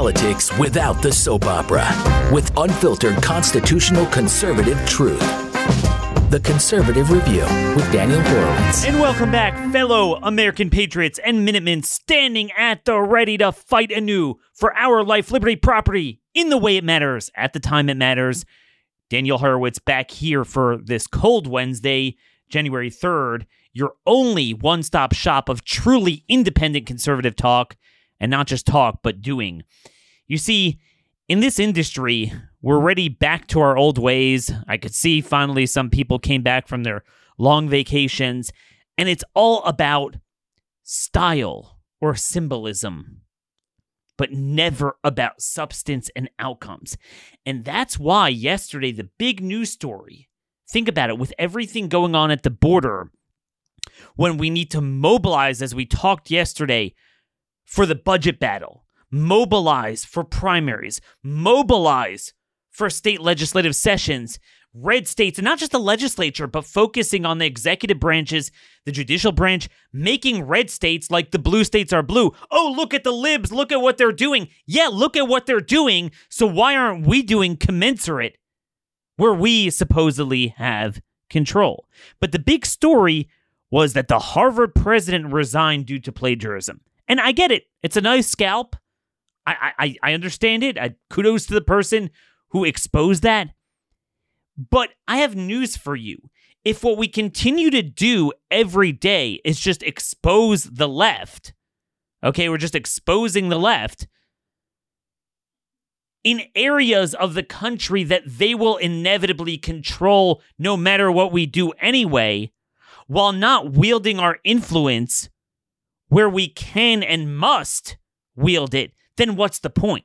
politics without the soap opera with unfiltered constitutional conservative truth. The Conservative Review with Daniel Horowitz. And welcome back, fellow American patriots and Minutemen standing at the ready to fight anew for our life, liberty, property in the way it matters at the time it matters. Daniel Horowitz back here for this cold Wednesday, January 3rd, your only one stop shop of truly independent conservative talk, and not just talk, but doing. You see, in this industry, we're already back to our old ways. I could see finally some people came back from their long vacations, and it's all about style or symbolism, but never about substance and outcomes. And that's why yesterday, the big news story think about it with everything going on at the border, when we need to mobilize, as we talked yesterday, for the budget battle, mobilize for primaries, mobilize for state legislative sessions, red states, and not just the legislature, but focusing on the executive branches, the judicial branch, making red states like the blue states are blue. Oh, look at the libs. Look at what they're doing. Yeah, look at what they're doing. So why aren't we doing commensurate where we supposedly have control? But the big story was that the Harvard president resigned due to plagiarism. And I get it. It's a nice scalp. I, I, I understand it. I, kudos to the person who exposed that. But I have news for you. If what we continue to do every day is just expose the left, okay, we're just exposing the left in areas of the country that they will inevitably control no matter what we do anyway, while not wielding our influence where we can and must wield it, then what's the point?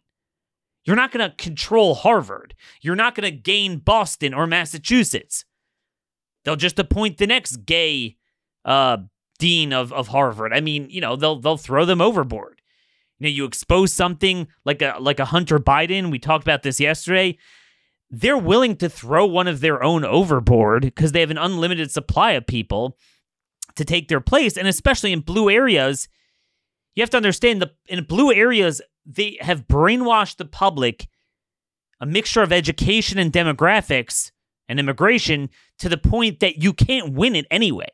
You're not going to control Harvard. You're not going to gain Boston or Massachusetts. They'll just appoint the next gay uh, dean of, of Harvard. I mean, you know, they'll they'll throw them overboard. You know, you expose something like a like a Hunter Biden. We talked about this yesterday. They're willing to throw one of their own overboard because they have an unlimited supply of people to take their place, and especially in blue areas, you have to understand the in blue areas they have brainwashed the public a mixture of education and demographics and immigration to the point that you can't win it anyway.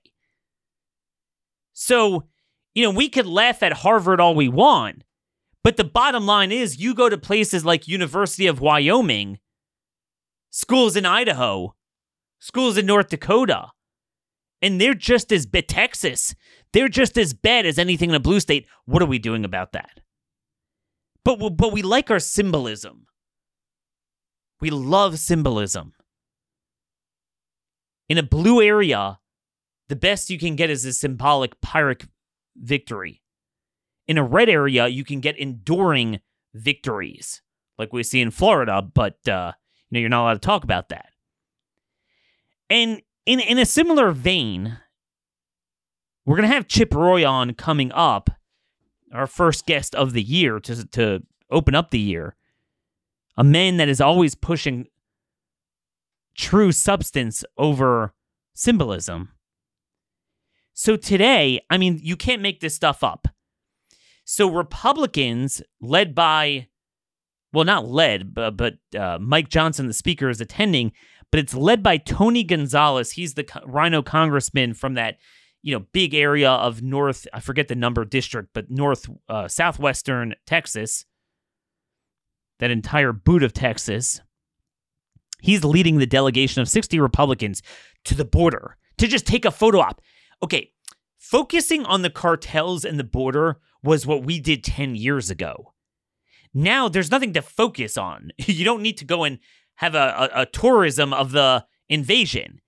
So, you know, we could laugh at Harvard all we want, but the bottom line is you go to places like University of Wyoming, schools in Idaho, schools in North Dakota, and they're just as bad Texas. They're just as bad as anything in a blue state. What are we doing about that? But but we like our symbolism. We love symbolism. In a blue area, the best you can get is a symbolic Pyrrhic victory. In a red area, you can get enduring victories, like we see in Florida, but uh, you know you're not allowed to talk about that. And in in a similar vein, we're gonna have Chip Roy on coming up our first guest of the year to to open up the year. A man that is always pushing true substance over symbolism. So today, I mean, you can't make this stuff up. So Republicans, led by, well, not led, but, but uh, Mike Johnson, the speaker, is attending, but it's led by Tony Gonzalez. He's the Rhino congressman from that you know, big area of North, I forget the number district, but North, uh, Southwestern Texas, that entire boot of Texas. He's leading the delegation of 60 Republicans to the border to just take a photo op. Okay, focusing on the cartels and the border was what we did 10 years ago. Now there's nothing to focus on. You don't need to go and have a, a, a tourism of the invasion.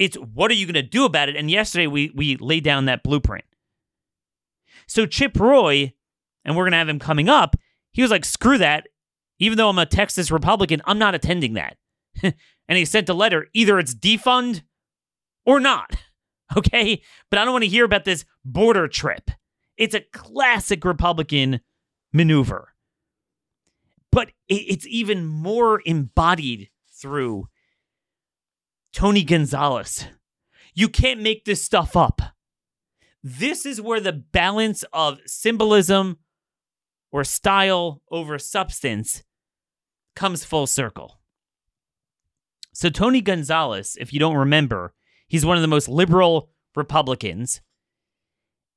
It's what are you going to do about it? And yesterday we we laid down that blueprint. So Chip Roy, and we're going to have him coming up. He was like, "Screw that! Even though I'm a Texas Republican, I'm not attending that." and he sent a letter. Either it's defund or not. Okay, but I don't want to hear about this border trip. It's a classic Republican maneuver. But it's even more embodied through Tony Gonzalez. You can't make this stuff up. This is where the balance of symbolism or style over substance comes full circle. So, Tony Gonzalez, if you don't remember, he's one of the most liberal Republicans.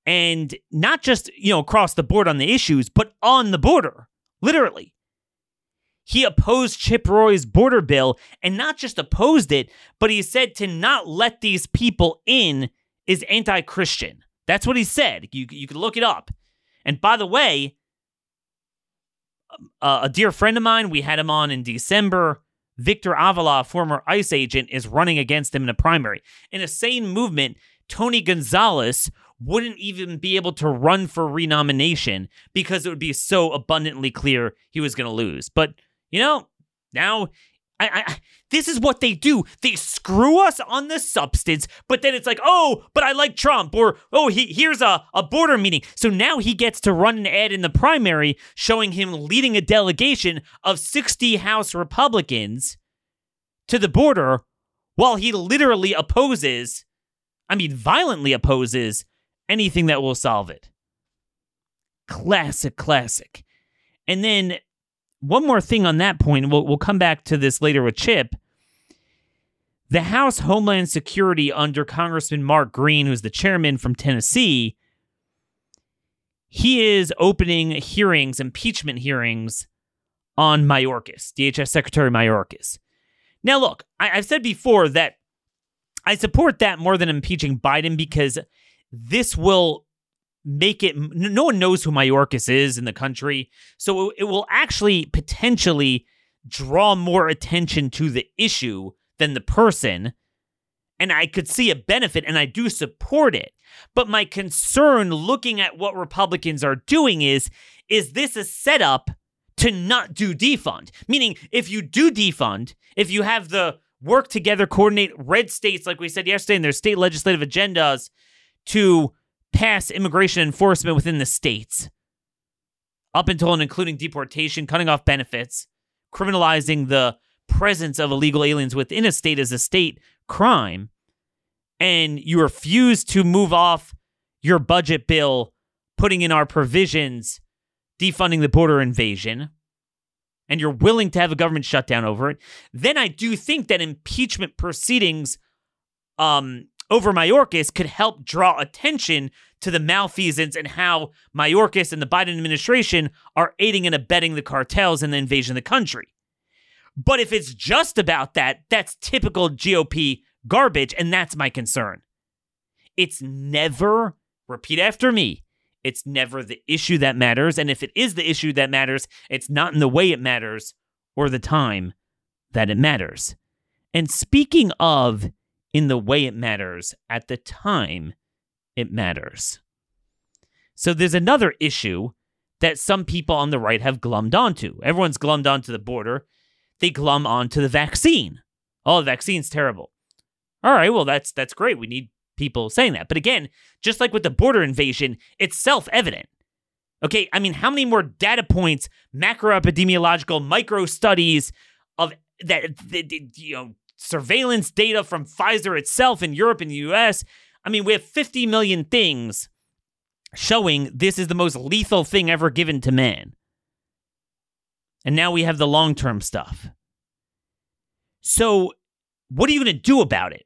And not just, you know, across the board on the issues, but on the border, literally. He opposed Chip Roy's border bill and not just opposed it, but he said to not let these people in is anti Christian. That's what he said. You, you can look it up. And by the way, a dear friend of mine, we had him on in December. Victor Avila, former ICE agent, is running against him in a primary. In a sane movement, Tony Gonzalez wouldn't even be able to run for renomination because it would be so abundantly clear he was going to lose. But, you know, now I, I, this is what they do. They screw us on the substance, but then it's like, oh, but I like Trump, or oh, he, here's a, a border meeting. So now he gets to run an ad in the primary showing him leading a delegation of 60 House Republicans to the border while he literally opposes, I mean, violently opposes anything that will solve it. Classic, classic. And then one more thing on that point, we'll, we'll come back to this later with Chip. The House Homeland Security under Congressman Mark Green, who's the chairman from Tennessee, he is opening hearings, impeachment hearings on Mayorkas, DHS Secretary Mayorkas. Now, look, I, have said before that I support that more than impeaching Biden because this will make it no one knows who Mayorkas is in the country. So it will actually potentially draw more attention to the issue than the person. And I could see a benefit and I do support it. But my concern looking at what Republicans are doing is is this a setup to not do defund? Meaning if you do defund, if you have the work together coordinate red states like we said yesterday in their state legislative agendas to pass immigration enforcement within the states, up until and including deportation, cutting off benefits, criminalizing the presence of illegal aliens within a state as a state crime, and you refuse to move off your budget bill, putting in our provisions, defunding the border invasion, and you're willing to have a government shutdown over it, then I do think that impeachment proceedings um, over Mayorkas could help draw attention to the malfeasance and how Mayorkas and the Biden administration are aiding and abetting the cartels in the invasion of the country. But if it's just about that, that's typical GOP garbage, and that's my concern. It's never, repeat after me, it's never the issue that matters. And if it is the issue that matters, it's not in the way it matters or the time that it matters. And speaking of in the way it matters at the time it matters. So there's another issue that some people on the right have glummed onto. Everyone's glummed onto the border. They glum onto the vaccine. Oh, the vaccine's terrible. All right, well that's that's great. We need people saying that. But again, just like with the border invasion, it's self-evident. Okay, I mean, how many more data points, macro epidemiological micro studies of that, that you know surveillance data from Pfizer itself in Europe and the US. I mean, we have 50 million things showing this is the most lethal thing ever given to man. And now we have the long term stuff. So, what are you going to do about it?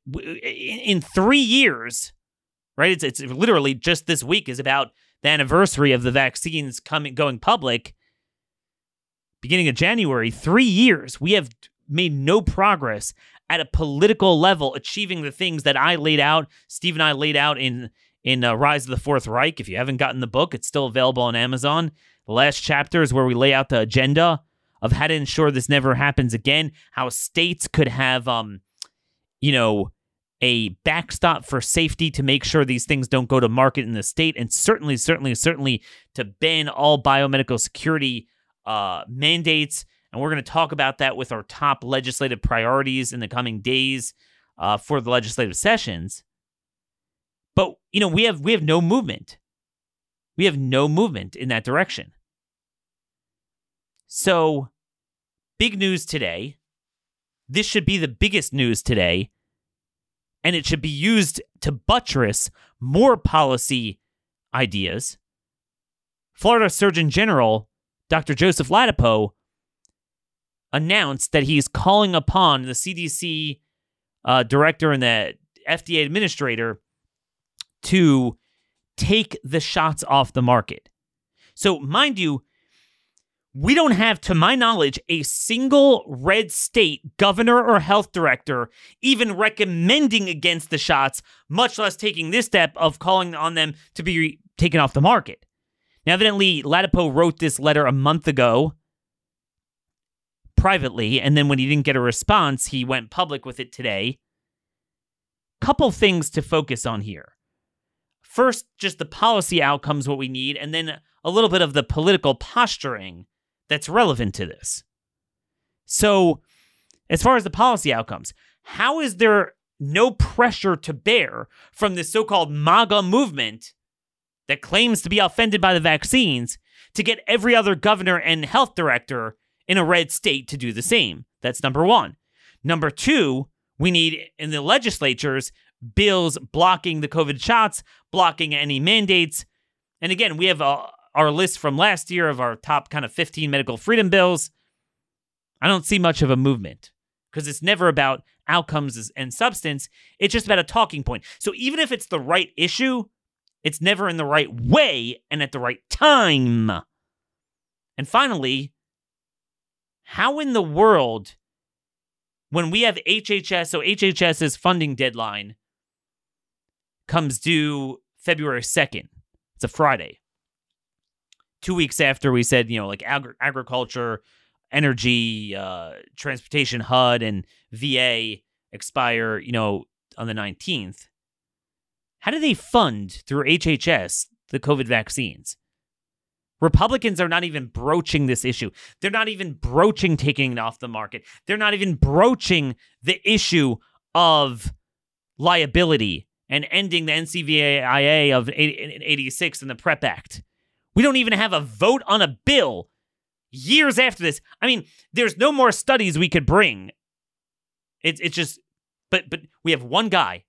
In, three years, right? It's, it's literally just this week is about the anniversary of the vaccines coming going public. Beginning of January, three years, we have made no progress at a political level, achieving the things that I laid out, Steve and I laid out in in uh, Rise of the Fourth Reich. If you haven't gotten the book, it's still available on Amazon. The last chapter is where we lay out the agenda of how to ensure this never happens again. How states could have, um, you know, a backstop for safety to make sure these things don't go to market in the state, and certainly, certainly, certainly to ban all biomedical security uh, mandates and we're going to talk about that with our top legislative priorities in the coming days uh, for the legislative sessions. But you know, we have we have no movement. We have no movement in that direction. So, big news today. This should be the biggest news today, and it should be used to buttress more policy ideas. Florida Surgeon General Dr. Joseph Ladapo announced that he's calling upon the CDC uh, director and the FDA administrator to take the shots off the market. So, mind you, we don't have, to my knowledge, a single red state governor or health director even recommending against the shots, much less taking this step of calling on them to be taken off the market. Now, evidently, Ladapo wrote this letter a month ago privately, and then when he didn't get a response, he went public with it today. Couple things to focus on here. First, just the policy outcomes, what we need, and then a little bit of the political posturing that's relevant to this. So, as far as the policy outcomes, how is there no pressure to bear from this so called MAGA movement that claims to be offended by the vaccines to get every other governor and health director in a red state to do the same? That's number one. Number two, we need in the legislatures bills blocking the COVID shots, blocking any mandates. And again, we have uh, our list from last year of our top kind of 15 medical freedom bills. I don't see much of a movement because it's never about outcomes and substance. It's just about a talking point. So even if it's the right issue, it's never in the right way and at the right time. And finally, how in the world, when we have HHS, so HHS's funding deadline comes due February 2nd, it's a Friday. Two weeks after we said, you know, like agri- agriculture, energy, uh, transportation, HUD, and VA expire, you know, on the 19th. How do they fund through HHS the COVID vaccines? Republicans are not even broaching this issue. They're not even broaching taking it off the market. They're not even broaching the issue of liability and ending the NCVIA of 86 and the PrEP Act. We don't even have a vote on a bill years after this. I mean, there's no more studies we could bring. It's it's just but but we have one guy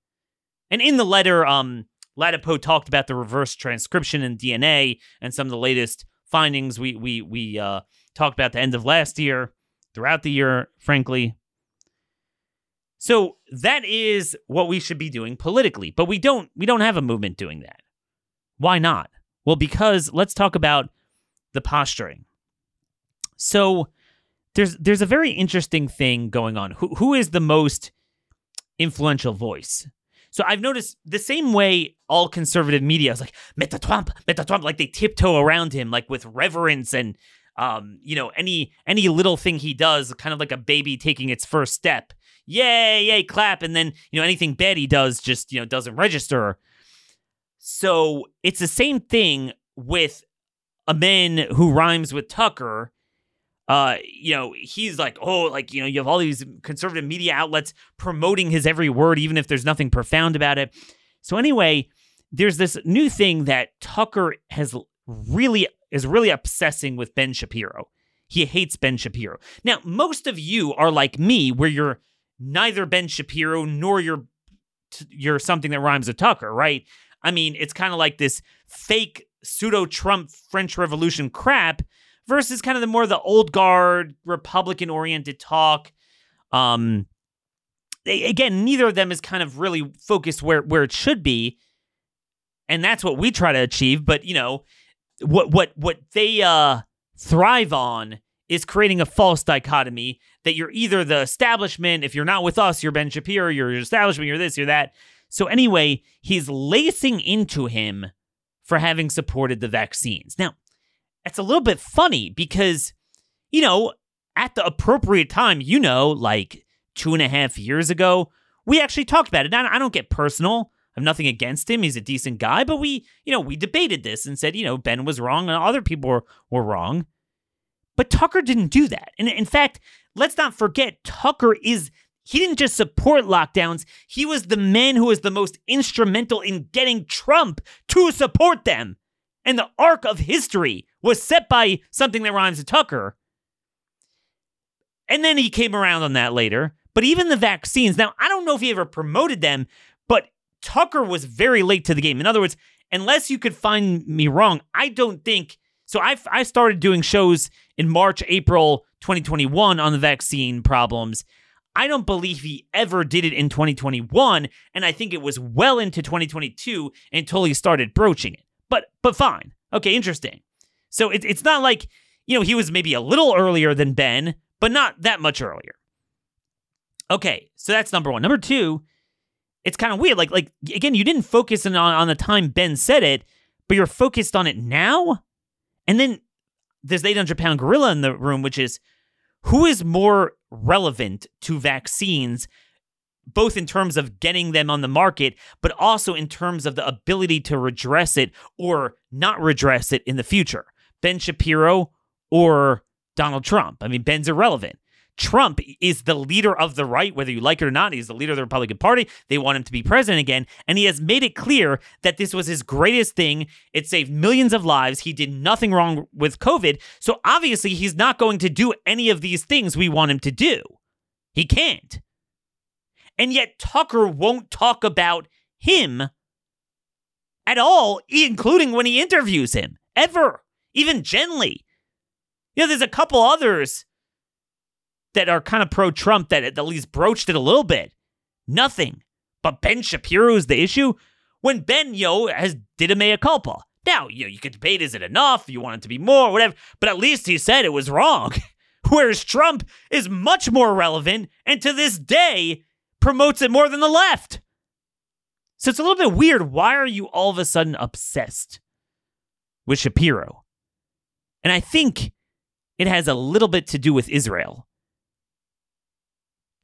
and in the letter, um, Ladapo talked about the reverse transcription in DNA and some of the latest findings we we we uh, talked about the end of last year, throughout the year, frankly. So that is what we should be doing politically, but we don't we don't have a movement doing that. Why not? Well, because let's talk about the posturing. So there's there's a very interesting thing going on. Who who is the most influential voice? So I've noticed the same way all conservative media is like Meta Trump, Meta Trump, like they tiptoe around him like with reverence and um, you know, any any little thing he does, kind of like a baby taking its first step. Yay, yay, clap, and then you know anything bad he does just you know doesn't register. So it's the same thing with a man who rhymes with Tucker uh, you know, he's like, oh, like, you know, you have all these conservative media outlets promoting his every word, even if there's nothing profound about it. So, anyway, there's this new thing that Tucker has really is really obsessing with Ben Shapiro. He hates Ben Shapiro. Now, most of you are like me, where you're neither Ben Shapiro nor you're you're something that rhymes with Tucker, right? I mean, it's kind of like this fake pseudo Trump French Revolution crap versus kind of the more the old guard Republican oriented talk. Um, they, again, neither of them is kind of really focused where where it should be, and that's what we try to achieve. But you know, what what what they uh, thrive on is creating a false dichotomy that you're either the establishment. If you're not with us, you're Ben Shapiro. You're establishment. You're this. You're that. So anyway, he's lacing into him for having supported the vaccines. Now, it's a little bit funny because, you know, at the appropriate time, you know, like two and a half years ago, we actually talked about it. I don't get personal. I have nothing against him. He's a decent guy, but we, you know, we debated this and said, you know, Ben was wrong and other people were, were wrong. But Tucker didn't do that. And in fact, let's not forget, Tucker is, he didn't just support lockdowns, he was the man who was the most instrumental in getting Trump to support them. And the arc of history was set by something that rhymes with Tucker. And then he came around on that later. But even the vaccines, now I don't know if he ever promoted them, but Tucker was very late to the game. In other words, unless you could find me wrong, I don't think So I I started doing shows in March, April 2021 on the vaccine problems. I don't believe he ever did it in 2021, and I think it was well into 2022 until he started broaching it. But but fine. Okay, interesting. So it, it's not like, you know, he was maybe a little earlier than Ben, but not that much earlier. Okay, so that's number one. Number two, it's kind of weird. Like, like again, you didn't focus on, on the time Ben said it, but you're focused on it now. And then there's the 800 pound gorilla in the room, which is who is more relevant to vaccines, both in terms of getting them on the market, but also in terms of the ability to redress it or not redress it in the future? Ben Shapiro or Donald Trump? I mean, Ben's irrelevant. Trump is the leader of the right, whether you like it or not. He's the leader of the Republican Party. They want him to be president again. And he has made it clear that this was his greatest thing. It saved millions of lives. He did nothing wrong with COVID. So obviously, he's not going to do any of these things we want him to do. He can't. And yet, Tucker won't talk about him at all, including when he interviews him, ever, even gently. You know, there's a couple others that are kind of pro Trump that at least broached it a little bit. Nothing. But Ben Shapiro is the issue. When Ben, yo, has did a mea culpa. Now, you know, you could debate is it enough? You want it to be more, whatever. But at least he said it was wrong. Whereas Trump is much more relevant and to this day promotes it more than the left. So it's a little bit weird. Why are you all of a sudden obsessed with Shapiro? And I think it has a little bit to do with Israel.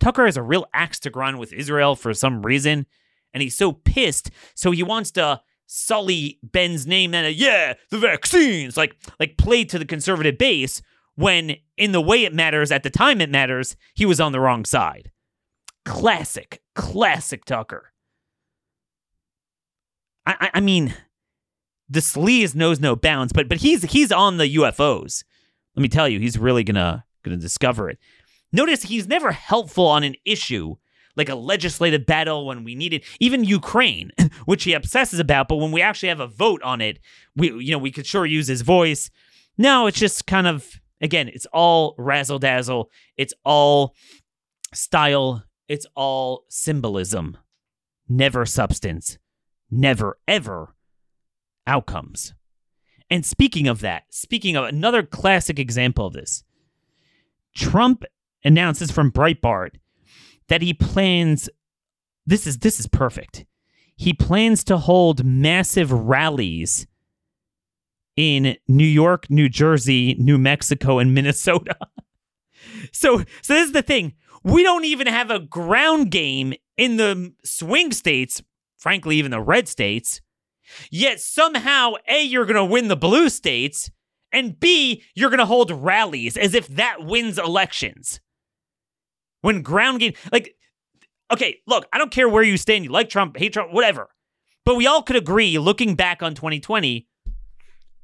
Tucker has a real axe to grind with Israel for some reason, and he's so pissed, so he wants to sully Ben's name and yeah, the vaccines, like like play to the conservative base when in the way it matters at the time it matters, he was on the wrong side. Classic, classic Tucker. I, I, I mean, the sleaze knows no bounds, but but he's he's on the UFOs. Let me tell you, he's really gonna gonna discover it. Notice he's never helpful on an issue like a legislative battle when we need it, even Ukraine, which he obsesses about, but when we actually have a vote on it, we you know, we could sure use his voice. No, it's just kind of again, it's all razzle dazzle. It's all style. It's all symbolism. Never substance. Never ever outcomes. And speaking of that, speaking of another classic example of this, Trump announces from Breitbart that he plans this is this is perfect. He plans to hold massive rallies in New York, New Jersey, New Mexico, and Minnesota. so so this is the thing. We don't even have a ground game in the swing states, frankly, even the red states. Yet somehow, A, you're gonna win the blue states, and B, you're gonna hold rallies as if that wins elections. When ground game, like, okay, look, I don't care where you stand. You like Trump, hate Trump, whatever. But we all could agree, looking back on 2020,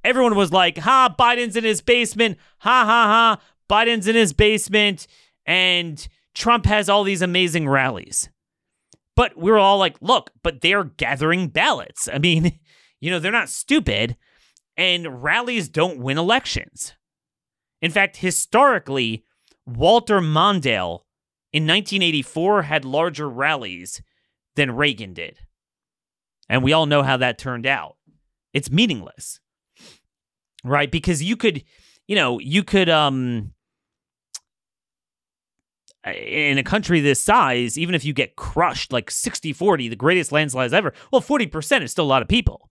everyone was like, ha, Biden's in his basement. Ha, ha, ha. Biden's in his basement. And Trump has all these amazing rallies. But we were all like, look, but they're gathering ballots. I mean, you know, they're not stupid. And rallies don't win elections. In fact, historically, Walter Mondale in 1984 had larger rallies than Reagan did. And we all know how that turned out. It's meaningless. Right? Because you could, you know, you could um in a country this size, even if you get crushed like 60 40, the greatest landslides ever, well, 40% is still a lot of people.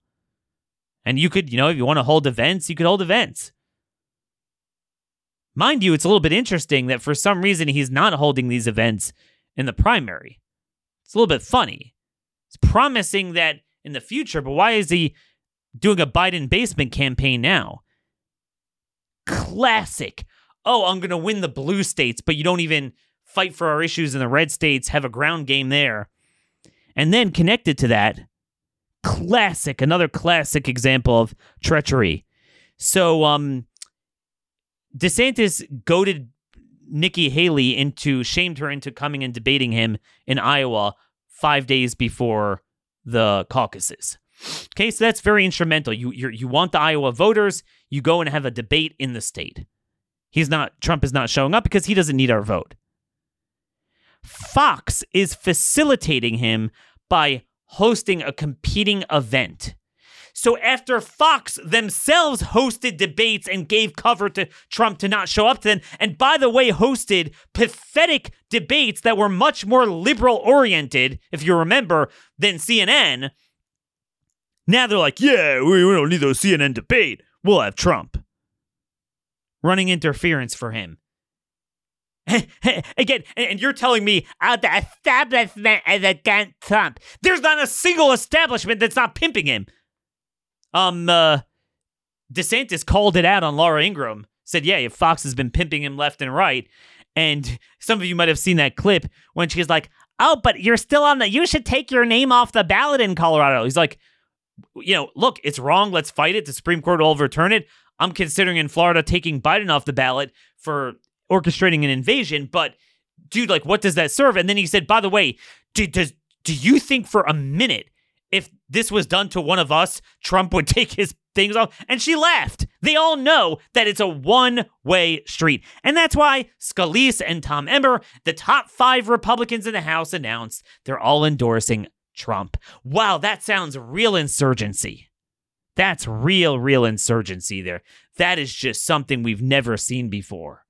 And you could, you know, if you want to hold events, you could hold events. Mind you, it's a little bit interesting that for some reason he's not holding these events in the primary. It's a little bit funny. It's promising that in the future, but why is he doing a Biden basement campaign now? Classic. Oh, I'm going to win the blue states, but you don't even fight for our issues in the red states, have a ground game there. And then connected to that, classic, another classic example of treachery. So, um, DeSantis goaded Nikki Haley into shamed her into coming and debating him in Iowa five days before the caucuses. Okay, so that's very instrumental. You you you want the Iowa voters, you go and have a debate in the state. He's not Trump is not showing up because he doesn't need our vote. Fox is facilitating him by hosting a competing event. So after Fox themselves hosted debates and gave cover to Trump to not show up to them, and by the way, hosted pathetic debates that were much more liberal oriented, if you remember, than CNN, now they're like, yeah, we, don't need those CNN debate. We'll have Trump. Running interference for him. Again, and you're telling me uh, the establishment is against Trump. There's not a single establishment that's not pimping him. Um, uh, DeSantis called it out on Laura Ingraham. Said, yeah, Fox has been pimping him left and right. And some of you might have seen that clip when she's like, oh, but you're still on the, you should take your name off the ballot in Colorado. He's like, you know, look, it's wrong. Let's fight it. The Supreme Court will overturn it. I'm considering in Florida taking Biden off the ballot for orchestrating an invasion. But, dude, like, what does that serve? And then he said, by the way, do, does, do you think for a minute if this was done to one of us, Trump would take his things off? And she laughed. They all know that it's a one way street. And that's why Scalise and Tom Emmer, the top five Republicans in the House, announced they're all endorsing Trump. Wow, that sounds real insurgency. That's real, real insurgency there. That is just something we've never seen before.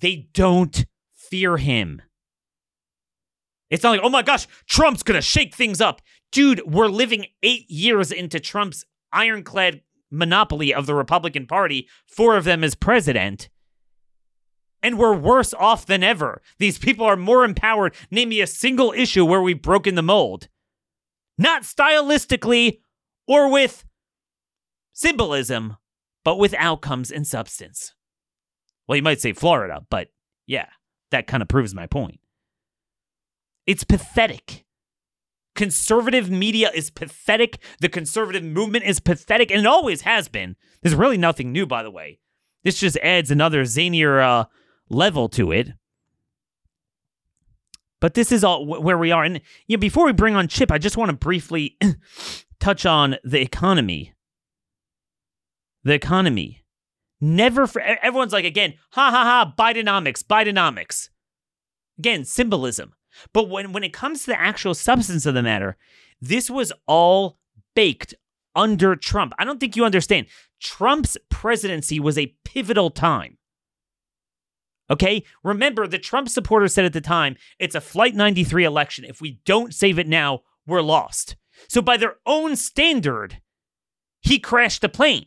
They don't fear him. It's not like, oh my gosh, Trump's gonna shake things up. Dude, we're living eight years into Trump's ironclad monopoly of the Republican Party, four of them as president. And we're worse off than ever. These people are more empowered. Name me a single issue where we've broken the mold. Not stylistically or with symbolism, but with outcomes and substance. Well, you might say Florida, but yeah, that kind of proves my point. It's pathetic. Conservative media is pathetic. The conservative movement is pathetic, and it always has been. There's really nothing new, by the way. This just adds another zanier uh, level to it. But this is all where we are. And you know, before we bring on Chip, I just want to briefly touch on the economy. The economy. Never for everyone's like again, ha ha ha, Bidenomics, Bidenomics. Again, symbolism. But when, when it comes to the actual substance of the matter, this was all baked under Trump. I don't think you understand. Trump's presidency was a pivotal time. Okay? Remember, the Trump supporters said at the time, it's a Flight 93 election. If we don't save it now, we're lost. So, by their own standard, he crashed the plane.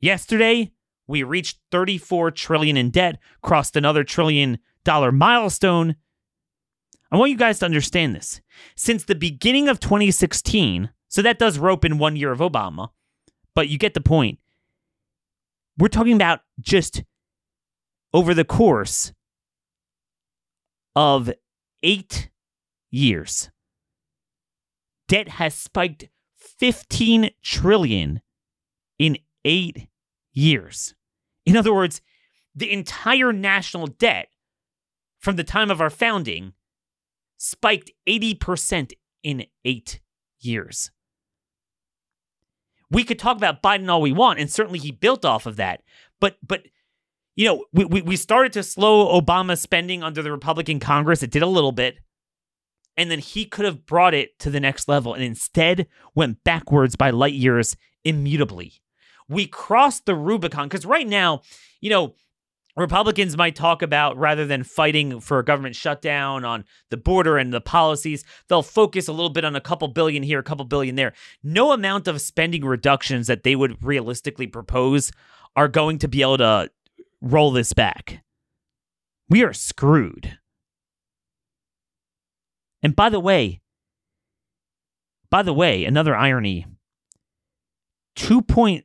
Yesterday, we reached 34 trillion in debt, crossed another trillion dollar milestone. I want you guys to understand this. Since the beginning of 2016, so that does rope in one year of Obama, but you get the point. We're talking about just over the course of eight years. Debt has spiked 15 trillion in eight years. In other words, the entire national debt from the time of our founding spiked 80% in eight years. We could talk about Biden all we want, and certainly he built off of that. But but you know, we, we, we started to slow Obama spending under the Republican Congress. It did a little bit. And then he could have brought it to the next level and instead went backwards by light years immutably. We crossed the Rubicon because right now, you know, Republicans might talk about rather than fighting for a government shutdown on the border and the policies, they'll focus a little bit on a couple billion here, a couple billion there. No amount of spending reductions that they would realistically propose are going to be able to roll this back. We are screwed. And by the way, by the way, another irony. 2 point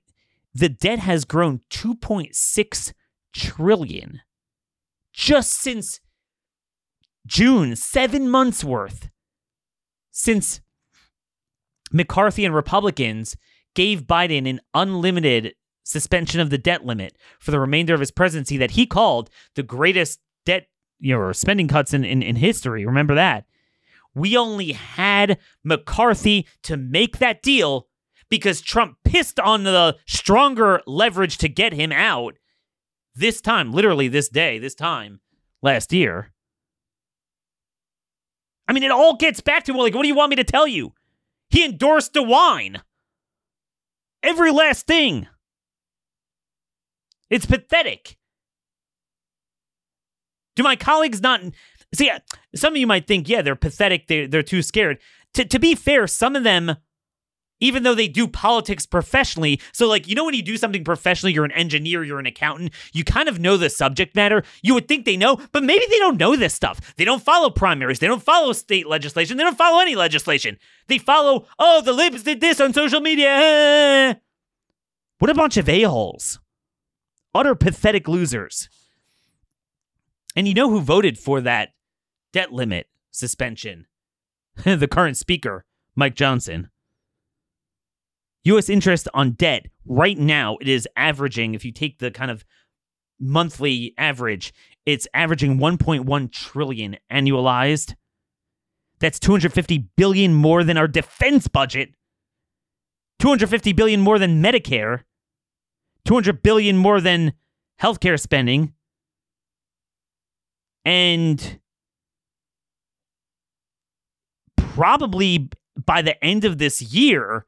the debt has grown 2.6 trillion just since June, 7 months worth since McCarthy and Republicans gave Biden an unlimited suspension of the debt limit for the remainder of his presidency that he called the greatest debt you know, spending cuts in, in, in history. Remember that. We only had McCarthy to make that deal because Trump pissed on the stronger leverage to get him out this time, literally this day, this time last year. I mean, it all gets back to like, what do you want me to tell you? He endorsed DeWine. Every last thing. It's pathetic. Do my colleagues not see? Uh, some of you might think, yeah, they're pathetic. They're, they're too scared. To, to be fair, some of them even though they do politics professionally. So, like, you know, when you do something professionally, you're an engineer, you're an accountant, you kind of know the subject matter. You would think they know, but maybe they don't know this stuff. They don't follow primaries, they don't follow state legislation, they don't follow any legislation. They follow, oh, the libs did this on social media. What a bunch of a-holes. Utter pathetic losers. And you know who voted for that debt limit suspension? the current speaker, Mike Johnson. US interest on debt right now it is averaging if you take the kind of monthly average it's averaging 1.1 trillion annualized. That's 250 billion more than our defense budget 250 billion more than medicare 200 billion more than healthcare spending and probably by the end of this year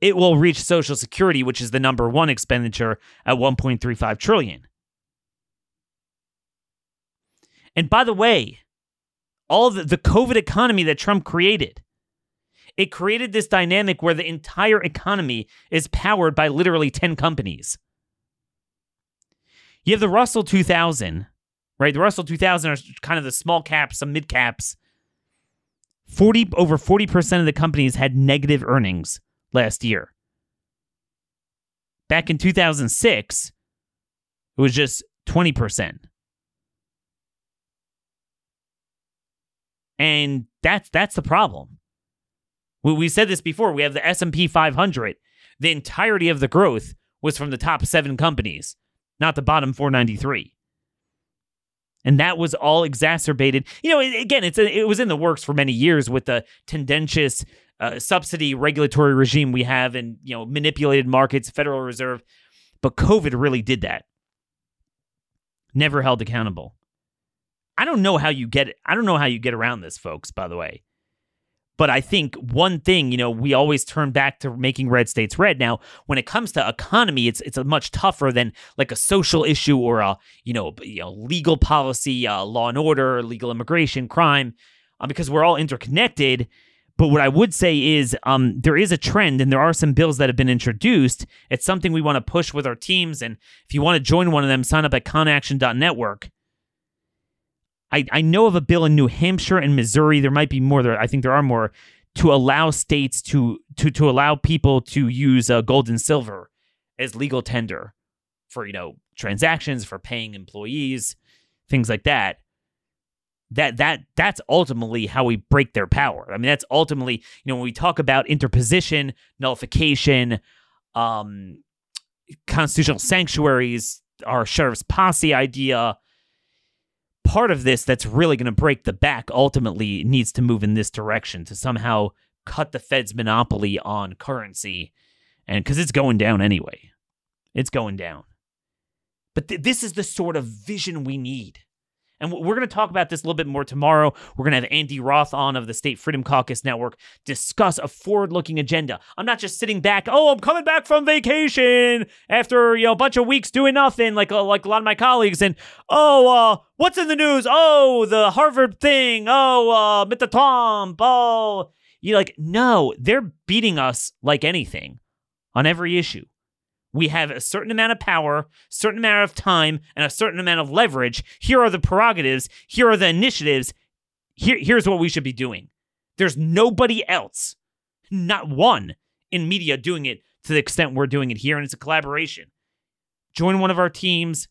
it will reach Social Security, which is the number one expenditure at 1.35 trillion. And by the way, all the, the COVID economy that Trump created, it created this dynamic where the entire economy is powered by literally 10 companies. You have the Russell 2000, right? The Russell 2000 are kind of the small caps, some mid caps. 40 over 40% of the companies had negative earnings last year. Back in 2006, it was just 20%. And that's that's the problem. We, we said this before. We have the S&P 500. The entirety of the growth was from the top 7 companies, not the bottom 493 and that was all exacerbated. You know, again, it's a, it was in the works for many years with the tendentious uh, subsidy regulatory regime we have and you know manipulated markets, Federal Reserve, but COVID really did that. Never held accountable. I don't know how you get I don't know how you get around this, folks. By the way, but I think one thing, you know, we always turn back to making red states red. Now, when it comes to economy, it's it's a much tougher than like a social issue or a you know, you know legal policy, uh, law and order, legal immigration, crime, uh, because we're all interconnected. But what I would say is um, there is a trend, and there are some bills that have been introduced. It's something we want to push with our teams. And if you want to join one of them, sign up at conaction.network. I, I know of a bill in New Hampshire and Missouri. There might be more. There, I think there are more to allow states to to to allow people to use uh, gold and silver as legal tender for you know transactions for paying employees, things like that that that that's ultimately how we break their power. I mean, that's ultimately you know when we talk about interposition, nullification, um, constitutional sanctuaries, our sheriff's posse idea. Part of this that's really going to break the back ultimately needs to move in this direction to somehow cut the Fed's monopoly on currency, and because it's going down anyway, it's going down. But th- this is the sort of vision we need and we're going to talk about this a little bit more tomorrow. We're going to have Andy Roth on of the State Freedom Caucus Network discuss a forward-looking agenda. I'm not just sitting back, "Oh, I'm coming back from vacation after, you know, a bunch of weeks doing nothing like uh, like a lot of my colleagues and oh, uh, what's in the news? Oh, the Harvard thing. Oh, uh, mit the Tom. Oh, you like no, they're beating us like anything on every issue we have a certain amount of power, certain amount of time, and a certain amount of leverage. Here are the prerogatives. Here are the initiatives. Here, here's what we should be doing. There's nobody else, not one, in media doing it to the extent we're doing it here, and it's a collaboration. Join one of our teams.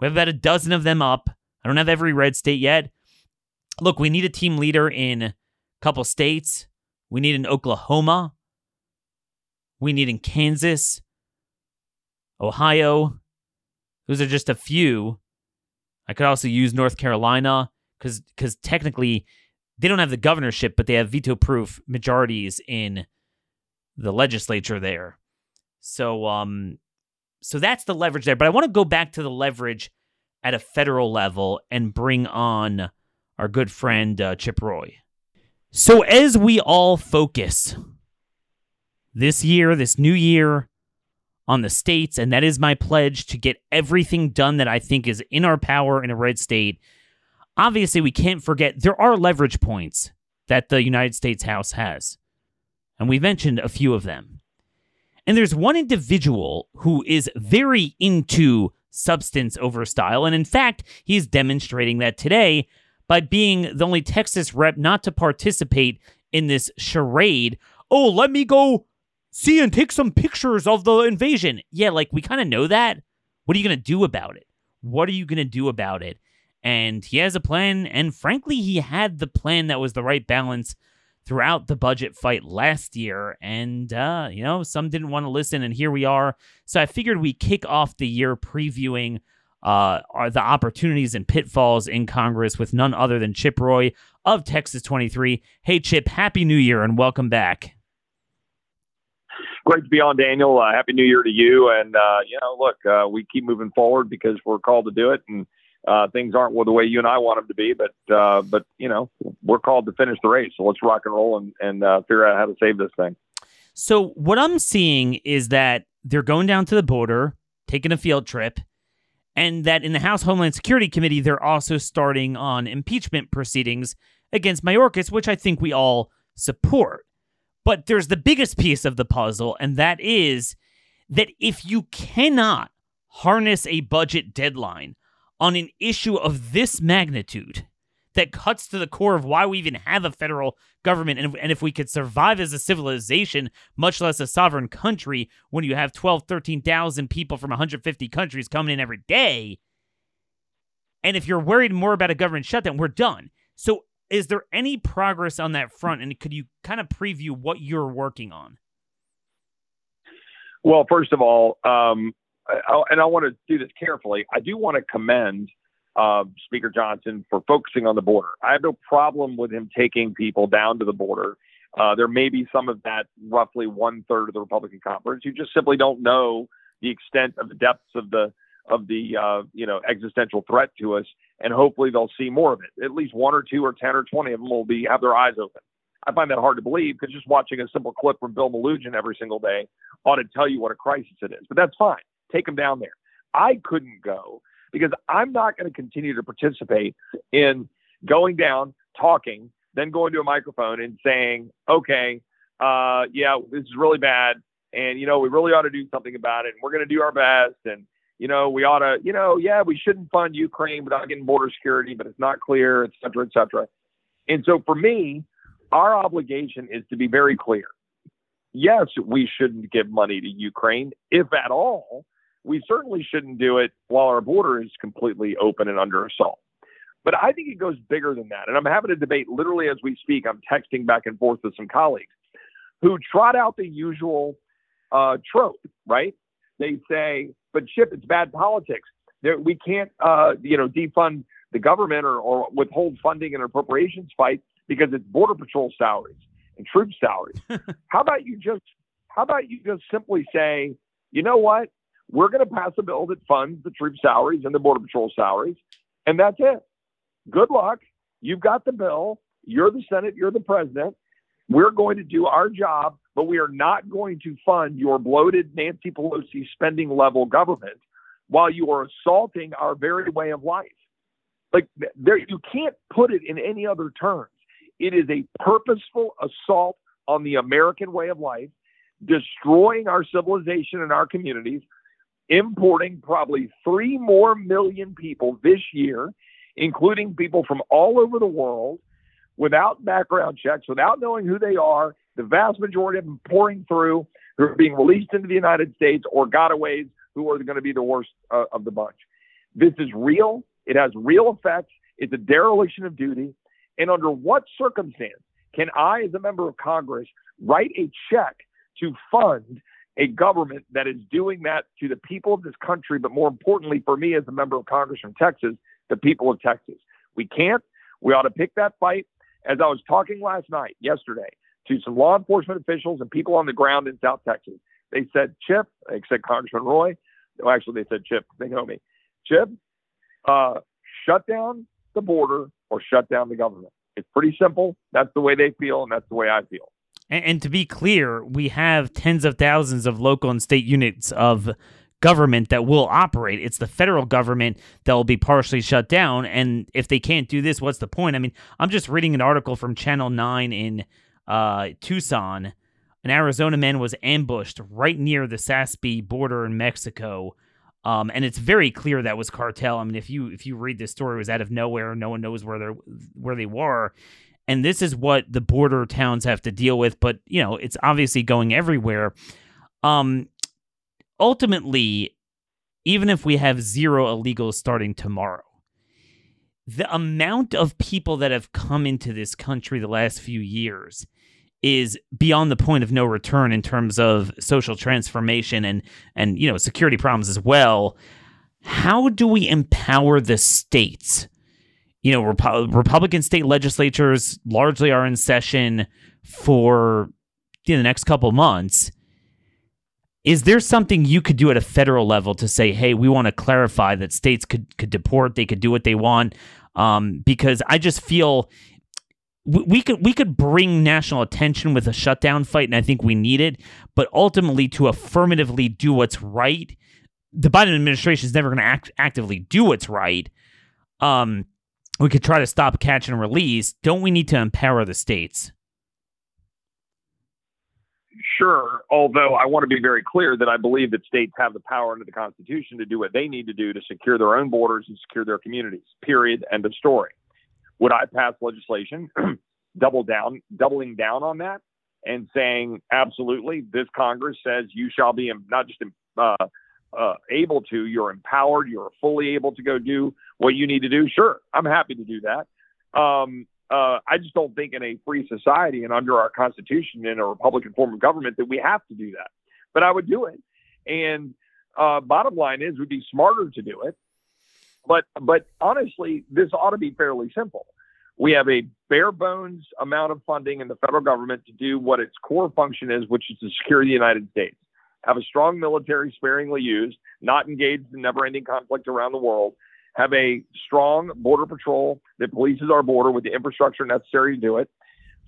We have about a dozen of them up. I don't have every red state yet. Look, we need a team leader in a couple states. We need in Oklahoma. We need in Kansas. Ohio. Those are just a few. I could also use North Carolina because because technically they don't have the governorship, but they have veto proof majorities in the legislature there. So um so that's the leverage there. But I want to go back to the leverage at a federal level and bring on our good friend uh, Chip Roy. So as we all focus this year, this new year on the states, and that is my pledge to get everything done that I think is in our power in a red state. Obviously, we can't forget there are leverage points that the United States House has. And we mentioned a few of them. And there's one individual who is very into substance over style. And in fact, he's demonstrating that today by being the only Texas rep not to participate in this charade. Oh, let me go see and take some pictures of the invasion. Yeah, like we kind of know that. What are you going to do about it? What are you going to do about it? And he has a plan. And frankly, he had the plan that was the right balance throughout the budget fight last year. And, uh, you know, some didn't want to listen, and here we are. So I figured we kick off the year previewing uh, are the opportunities and pitfalls in Congress with none other than Chip Roy of Texas 23. Hey, Chip, Happy New Year and welcome back. Great to be on, Daniel. Uh, Happy New Year to you. And, uh, you know, look, uh, we keep moving forward because we're called to do it. And, uh, things aren't the way you and I want them to be, but uh, but you know we're called to finish the race, so let's rock and roll and and uh, figure out how to save this thing. So what I'm seeing is that they're going down to the border, taking a field trip, and that in the House Homeland Security Committee they're also starting on impeachment proceedings against Mayorkas, which I think we all support. But there's the biggest piece of the puzzle, and that is that if you cannot harness a budget deadline on an issue of this magnitude that cuts to the core of why we even have a federal government and, and if we could survive as a civilization much less a sovereign country when you have 12 13,000 people from 150 countries coming in every day and if you're worried more about a government shutdown we're done. So is there any progress on that front and could you kind of preview what you're working on well first of all um, I, and I want to do this carefully. I do want to commend uh, Speaker Johnson for focusing on the border. I have no problem with him taking people down to the border. Uh, there may be some of that, roughly one third of the Republican conference. You just simply don't know the extent of the depths of the of the uh, you know existential threat to us, and hopefully they'll see more of it. At least one or two or ten or twenty of them will be have their eyes open. I find that hard to believe because just watching a simple clip from Bill Melugin every single day ought to tell you what a crisis it is. But that's fine take them down there. I couldn't go because I'm not going to continue to participate in going down, talking, then going to a microphone and saying, okay, uh, yeah, this is really bad. And, you know, we really ought to do something about it. And we're going to do our best. And, you know, we ought to, you know, yeah, we shouldn't fund Ukraine without getting border security, but it's not clear, et cetera, et cetera. And so for me, our obligation is to be very clear. Yes, we shouldn't give money to Ukraine, if at all, we certainly shouldn't do it while our border is completely open and under assault. But I think it goes bigger than that. And I'm having a debate literally as we speak. I'm texting back and forth with some colleagues who trot out the usual uh, trope, right? They say, but Chip, it's bad politics. There, we can't, uh, you know, defund the government or, or withhold funding and appropriations fight because it's border patrol salaries and troop salaries. how about you just, how about you just simply say, you know what? We're going to pass a bill that funds the troop salaries and the Border Patrol salaries, and that's it. Good luck. You've got the bill. You're the Senate. You're the president. We're going to do our job, but we are not going to fund your bloated Nancy Pelosi spending level government while you are assaulting our very way of life. Like there, you can't put it in any other terms. It is a purposeful assault on the American way of life, destroying our civilization and our communities, importing probably three more million people this year, including people from all over the world, without background checks, without knowing who they are. The vast majority of them pouring through, who are being released into the United States or gotaways, who are going to be the worst uh, of the bunch. This is real. It has real effects. It's a dereliction of duty. And under what circumstance can I, as a member of Congress, write a check to fund a government that is doing that to the people of this country, but more importantly, for me as a member of Congress from Texas, the people of Texas. We can't. We ought to pick that fight. As I was talking last night, yesterday, to some law enforcement officials and people on the ground in South Texas, they said, Chip, they said Congressman Roy, well, actually, they said Chip, they know me. Chip, uh, shut down the border or shut down the government. It's pretty simple. That's the way they feel, and that's the way I feel. And, and to be clear, we have tens of thousands of local and state units of government that will operate. It's the federal government that will be partially shut down. And if they can't do this, what's the point? I mean, I'm just reading an article from Channel 9 in uh, Tucson. An Arizona man was ambushed right near the Sasabe border in Mexico. Um, and it's very clear that was cartel. I mean, if you if you read this story, it was out of nowhere. No one knows where they where they were, and this is what the border towns have to deal with. But you know, it's obviously going everywhere. Um, ultimately, even if we have zero illegals starting tomorrow, the amount of people that have come into this country the last few years is beyond the point of no return in terms of social transformation and and you know security problems as well. How do we empower the states? You know Rep- republican state legislatures largely are in session for you know, the next couple months is there something you could do at a federal level to say, hey, we want to clarify that states could could deport, they could do what they want? Um, because I just feel we, could we could bring national attention with a shutdown fight, and I think we need it. But ultimately, to affirmatively do what's right, the Biden administration is never going to act, actively do what's right. Um, we could try to stop, catch, and release. Don't we need to empower the states? Sure. Although I want to be very clear that I believe that states have the power under the Constitution to do what they need to do to secure their own borders and secure their communities. Period. End of story. Would I pass legislation double down, doubling down on that, and saying absolutely, this Congress says you shall be not just uh, uh, able to, you're empowered, you're fully able to go do what you need to do. Sure, I'm happy to do that. Um, uh, I just don't think in a free society and under our Constitution in a Republican form of government that we have to do that. But I would do it. And uh, bottom line is, we'd be smarter to do it. But but honestly, this ought to be fairly simple. We have a bare bones amount of funding in the federal government to do what its core function is, which is to secure the United States. Have a strong military, sparingly used, not engaged in never-ending conflict around the world, have a strong border patrol that polices our border with the infrastructure necessary to do it,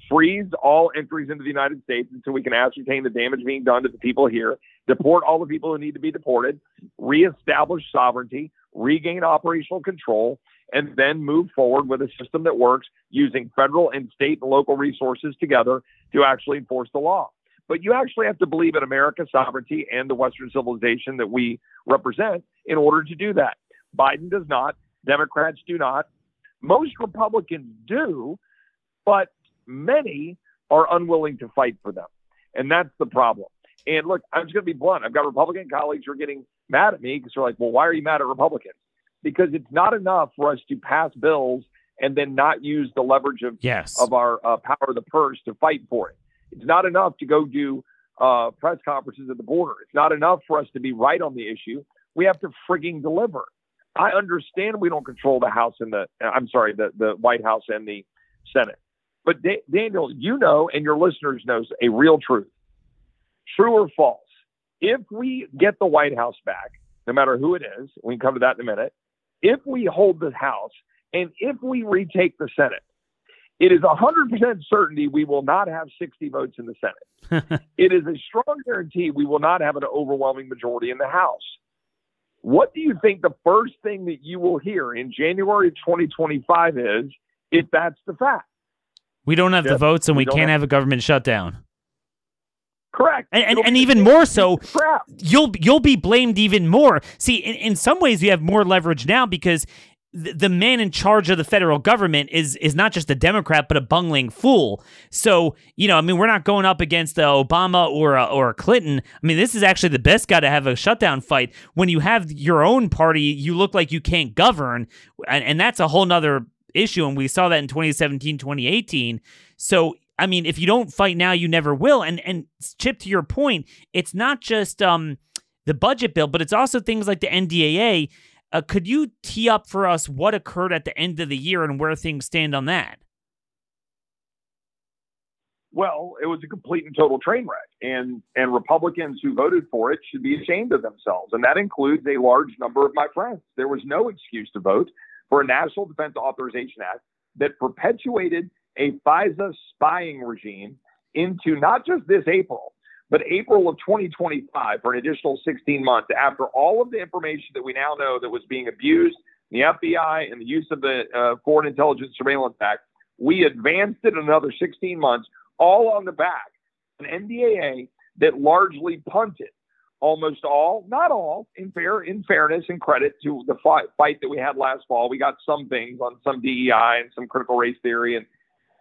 freeze all entries into the United States until we can ascertain the damage being done to the people here, deport all the people who need to be deported, reestablish sovereignty, regain operational control, and then move forward with a system that works using federal and state and local resources together to actually enforce the law. But you actually have to believe in America's sovereignty and the Western civilization that we represent in order to do that. Biden does not. Democrats do not. Most Republicans do, but many are unwilling to fight for them. And that's the problem. And look, I'm just going to be blunt. I've got Republican colleagues who are getting mad at me because they're like, well, why are you mad at Republicans? Because it's not enough for us to pass bills and then not use the leverage of, yes. of our uh, power of the purse to fight for it. It's not enough to go do uh, press conferences at the border. It's not enough for us to be right on the issue. We have to frigging deliver. I understand we don't control the House and the I'm sorry, the, the White House and the Senate. But da- Daniel, you know, and your listeners knows a real truth. True or false? If we get the White House back, no matter who it is, we can come to that in a minute. If we hold the House and if we retake the Senate, it is 100% certainty we will not have 60 votes in the Senate. it is a strong guarantee we will not have an overwhelming majority in the House. What do you think the first thing that you will hear in January of 2025 is if that's the fact? We don't have the votes and we, we can't have, have, a government shutdown. Correct. And, and, and even more so, crap. you'll you'll be blamed even more. See, in, in some ways, you have more leverage now because the man in charge of the federal government is is not just a Democrat but a bungling fool. So you know, I mean, we're not going up against uh, Obama or uh, or Clinton. I mean, this is actually the best guy to have a shutdown fight. When you have your own party, you look like you can't govern, and, and that's a whole nother issue. And we saw that in 2017, 2018. So I mean, if you don't fight now, you never will. And and Chip, to your point, it's not just um the budget bill, but it's also things like the NDAA uh, could you tee up for us what occurred at the end of the year and where things stand on that? Well, it was a complete and total train wreck, and and Republicans who voted for it should be ashamed of themselves, and that includes a large number of my friends. There was no excuse to vote for a National Defense Authorization Act that perpetuated a FISA spying regime into not just this April, but April of 2025 for an additional 16 months after all of the information that we now know that was being abused, the FBI and the use of the uh, Foreign Intelligence Surveillance Act, we advanced it another 16 months, all on the back, an NDAA that largely punted almost all, not all, in fair in fairness and credit to the fight, fight that we had last fall. We got some things on some DEI and some critical race theory and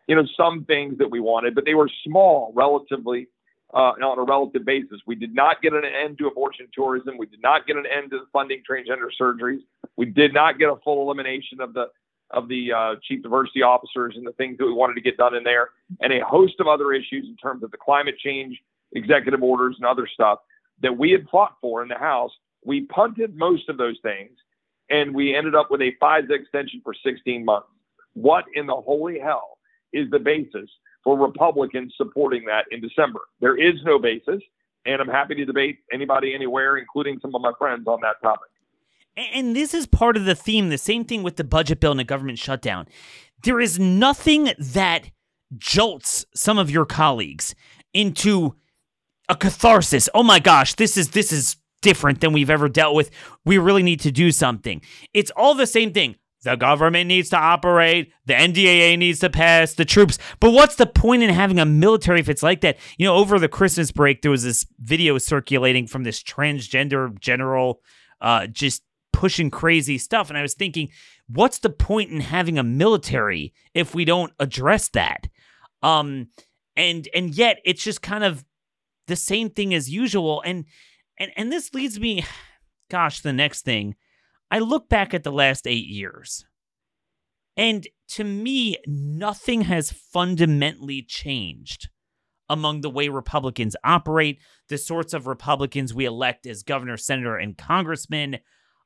you know some things that we wanted, but they were small relatively uh, on a relative basis. We did not get an end to abortion tourism. We did not get an end to funding transgender surgeries. We did not get a full elimination of the of the uh, chief diversity officers and the things that we wanted to get done in there, and a host of other issues in terms of the climate change executive orders and other stuff that we had fought for in the House. We punted most of those things, and we ended up with a FISA extension for 16 months. What in the holy hell is the basis for Republicans supporting that in December. There is no basis, and I'm happy to debate anybody anywhere, including some of my friends, on that topic. And this is part of the theme, the same thing with the budget bill and the government shutdown. There is nothing that jolts some of your colleagues into a catharsis. Oh my gosh, this is this is different than we've ever dealt with. We really need to do something. It's all the same thing. The government needs to operate. The NDAA needs to pass. The troops. But what's the point in having a military if it's like that? You know, over the Christmas break, there was this video circulating from this transgender general, uh, just pushing crazy stuff. And I was thinking, what's the point in having a military if we don't address that? Um, and and yet it's just kind of the same thing as usual. And and and this leads me, gosh, the next thing I look back at the last eight years, and to me, nothing has fundamentally changed among the way Republicans operate, the sorts of Republicans we elect as governor, senator, and congressman,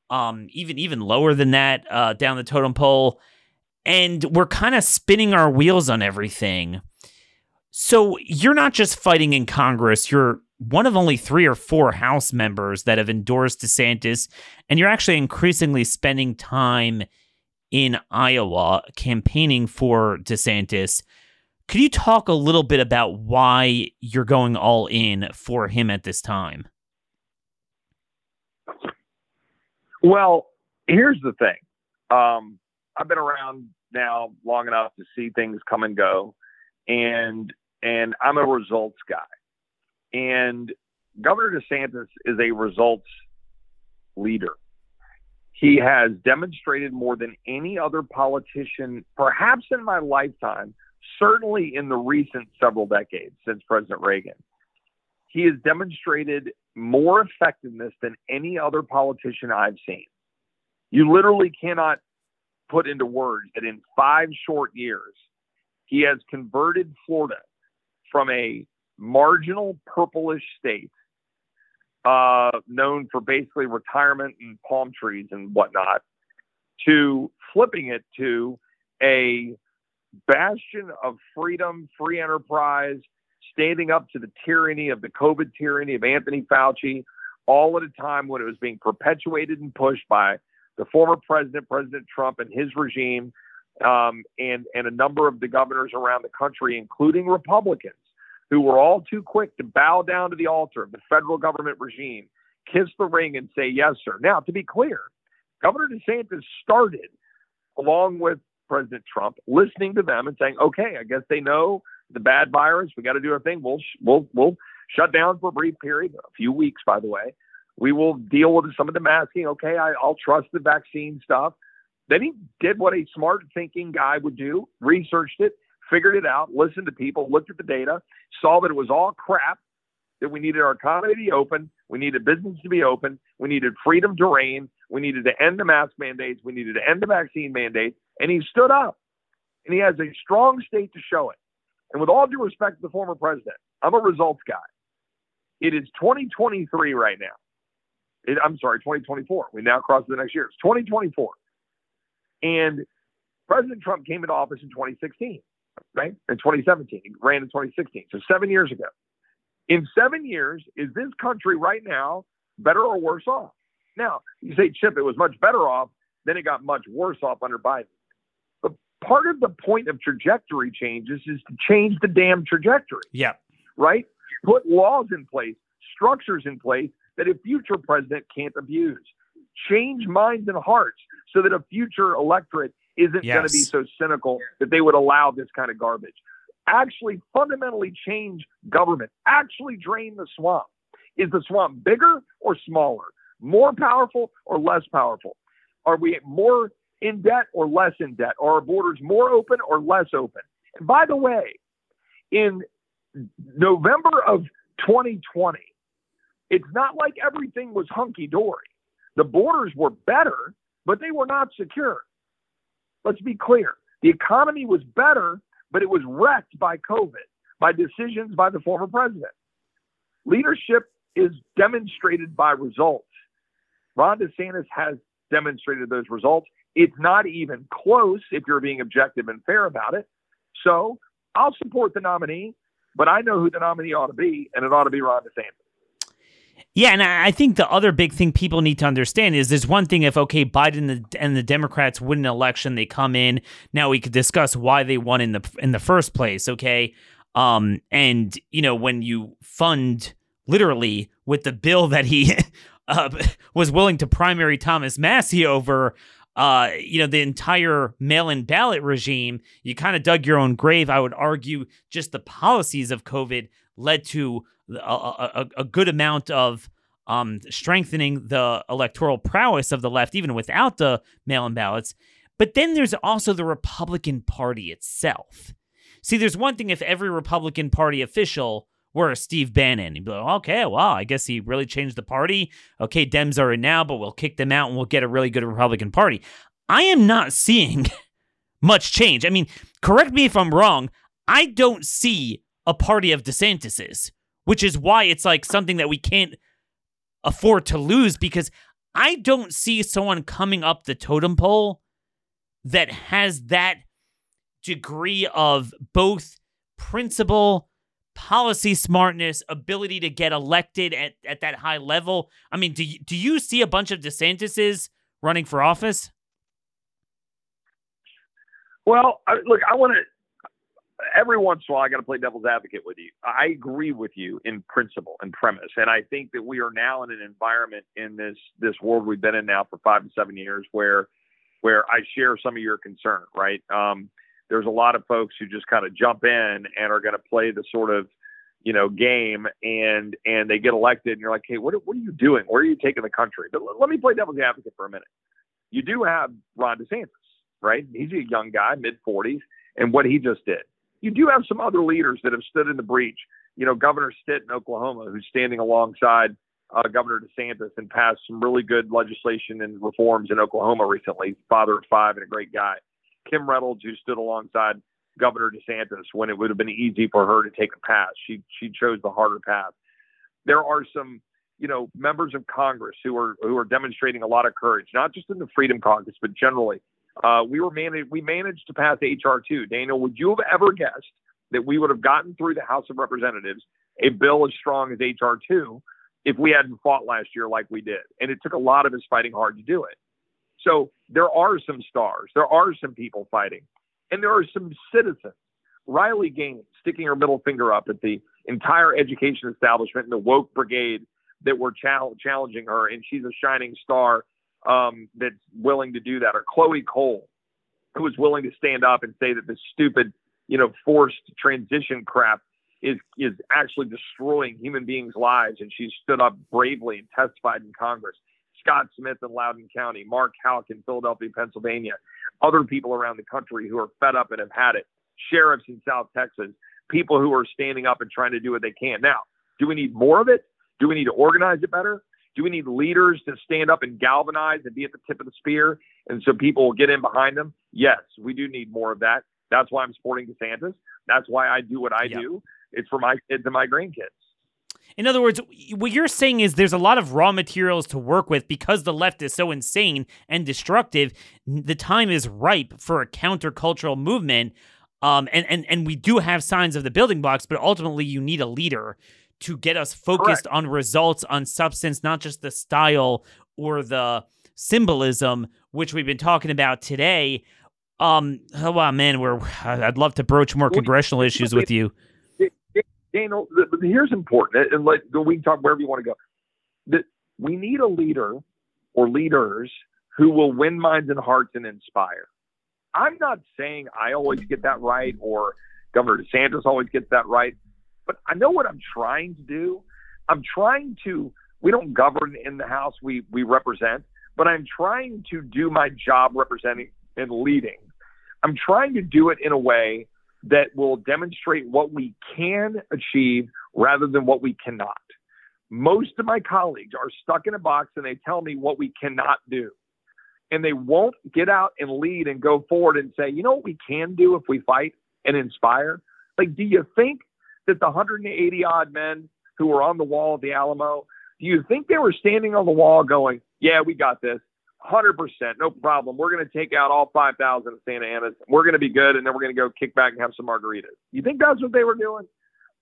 um, even even lower than that uh, down the totem pole, and we're kind of spinning our wheels on everything. So you're not just fighting in Congress; you're one of only three or four House members that have endorsed DeSantis, and you're actually increasingly spending time in Iowa campaigning for DeSantis. Could you talk a little bit about why you're going all in for him at this time? Well, here's the thing. Um, I've been around now long enough to see things come and go, and and I'm a results guy. And Governor DeSantis is a results leader. He has demonstrated more than any other politician, perhaps in my lifetime, certainly in the recent several decades since President Reagan. He has demonstrated more effectiveness than any other politician I've seen. You literally cannot put into words that in five short years, he has converted Florida from a marginal purplish state, uh, known for basically retirement and palm trees and whatnot, to flipping it to a bastion of freedom, free enterprise, standing up to the tyranny of the COVID tyranny of Anthony Fauci, all at a time when it was being perpetuated and pushed by the former president, President Trump, and his regime, um, and and a number of the governors around the country, including Republicans, who were all too quick to bow down to the altar of the federal government regime, kiss the ring, and say, yes, sir. Now, to be clear, Governor DeSantis started along with President Trump, listening to them and saying, okay, I guess they know the bad virus. We got to do our thing. We'll, we'll, we'll shut down for a brief period, a few weeks, by the way. We will deal with some of the masking. Okay, I, I'll trust the vaccine stuff. Then he did what a smart thinking guy would do, researched it, figured it out, listened to people, looked at the data, saw that it was all crap, that we needed our economy to be open, we needed business to be open, we needed freedom to reign, we needed to end the mask mandates, we needed to end the vaccine mandates, and he stood up. And he has a strong state to show it. And with all due respect to the former president, I'm a results guy. It is 2023 right now. It, I'm sorry, 2024. We now cross the next year. It's 2024. And President Trump came into office in 2016. Right? In 2017, he ran in 2016, so seven years ago. In seven years, is this country right now better or worse off? Now, you say, Chip, it was much better off, then it got much worse off under Biden. But part of the point of trajectory changes is to change the damn trajectory. Yeah. Right? Put laws in place, structures in place that a future president can't abuse. Change minds and hearts so that a future electorate isn't Yes. going to be so cynical that they would allow this kind of garbage. Actually, fundamentally change government. Actually, drain the swamp. Is the swamp bigger or smaller? More powerful or less powerful? Are we more in debt or less in debt? Are our borders more open or less open? And by the way, in November of 2020, it's not like everything was hunky dory. The borders were better, but they were not secure. Let's be clear. The economy was better, but it was wrecked by COVID, by decisions by the former president. Leadership is demonstrated by results. Ron DeSantis has demonstrated those results. It's not even close if you're being objective and fair about it. So I'll support the nominee, but I know who the nominee ought to be, and it ought to be Ron DeSantis. Yeah, and I think the other big thing people need to understand is there's one thing if okay Biden and the- and the Democrats win an election, they come in. Now we could discuss why they won in the in the first place. Okay, um, and you know when you fund literally with the bill that he uh, was willing to primary Thomas Massie over. Uh, you know, the entire mail-in ballot regime, you kind of dug your own grave. I would argue just the policies of COVID led to a, a, a- good amount of um, strengthening the electoral prowess of the left, even without the mail in ballots. But then there's also the Republican Party itself. See, there's one thing if every Republican Party official were a Steve Bannon. You'd be like, okay, well, I guess he really changed the party. Okay, Dems are in now, but we'll kick them out and we'll get a really good Republican Party. I am not seeing much change. I mean, correct me if I'm wrong. I don't see a party of DeSantis's, which is why it's like something that we can't afford to lose because I don't see someone coming up the totem pole that has that degree of both principle, policy smartness, ability to get elected at, at that high level. I mean, do you, do you see a bunch of DeSantis's running for office? Well, I, look, I want to. Every once in a while, I got to play devil's advocate with you. I agree with you in principle and premise, and I think that we are now in an environment in this this world we've been in now for five to seven years where where I share some of your concern. Right? Um, there's a lot of folks who just kind of jump in and are going to play the sort of you know game and and they get elected and you're like hey what, what are you doing where are you taking the country but let, me play devil's advocate for a minute you do have ron desantis right he's a young guy mid 40s and what he just did you do have some other leaders that have stood in the breach you know governor stitt in oklahoma who's standing alongside uh, governor desantis and passed some really good legislation and reforms in oklahoma recently father of five and a great guy kim reynolds who stood alongside Governor DeSantis when it would have been easy for her to take a path. She she chose the harder path. There are some, you know, members of Congress who are who are demonstrating a lot of courage, not just in the Freedom Caucus, but generally. Uh, we were managed we managed to pass HR two. Daniel, would you have ever guessed that we would have gotten through the House of Representatives a bill as strong as HR two if we hadn't fought last year like we did? And it took a lot of us fighting hard to do it. So there are some stars. There are some people fighting. And there are some citizens. Riley Gaines sticking her middle finger up at the entire education establishment and the woke brigade that were chal- challenging her, and she's a shining star um, that's willing to do that. Or Chloe Cole, who was willing to stand up and say that this stupid, you know, forced transition crap is is actually destroying human beings' lives, and she stood up bravely and testified in Congress. Scott Smith in Loudoun County, Mark Houck in Philadelphia, Pennsylvania, other people around the country who are fed up and have had it, sheriffs in South Texas, people who are standing up and trying to do what they can. Now, do we need more of it? Do we need to organize it better? Do we need leaders to stand up and galvanize and be at the tip of the spear and so people will get in behind them? Yes, we do need more of that. That's why I'm supporting DeSantis. That's why I do what I Yep. do. It's for my kids and my grandkids. In other words, what you're saying is there's a lot of raw materials to work with because the left is so insane and destructive. The time is ripe for a countercultural movement. Um, and, and, and we do have signs of the building blocks, but ultimately you need a leader to get us focused Correct. on results, on substance, not just the style or the symbolism, which we've been talking about today. Um, oh wow, man, we're I'd love to broach more congressional issues with you. Daniel, the, the- here's important, and let we can talk wherever you want to go. That we need a leader or leaders who will win minds and hearts and inspire. I'm not saying I always get that right or Governor DeSantis always gets that right, but I know what I'm trying to do. I'm trying to. We don't govern in the House we we represent, but I'm trying to do my job representing and leading. I'm trying to do it in a way that will demonstrate what we can achieve rather than what we cannot. Most of my colleagues are stuck in a box and they tell me what we cannot do. And they won't get out and lead and go forward and say, you know what we can do if we fight and inspire? Like, do you think that the 180 odd men who were on the wall at the Alamo, do you think they were standing on the wall going, yeah, we got this? 100%, no problem. We're going to take out all 5,000 of Santa Anna's. We're going to be good, and then we're going to go kick back and have some margaritas. You think that's what they were doing?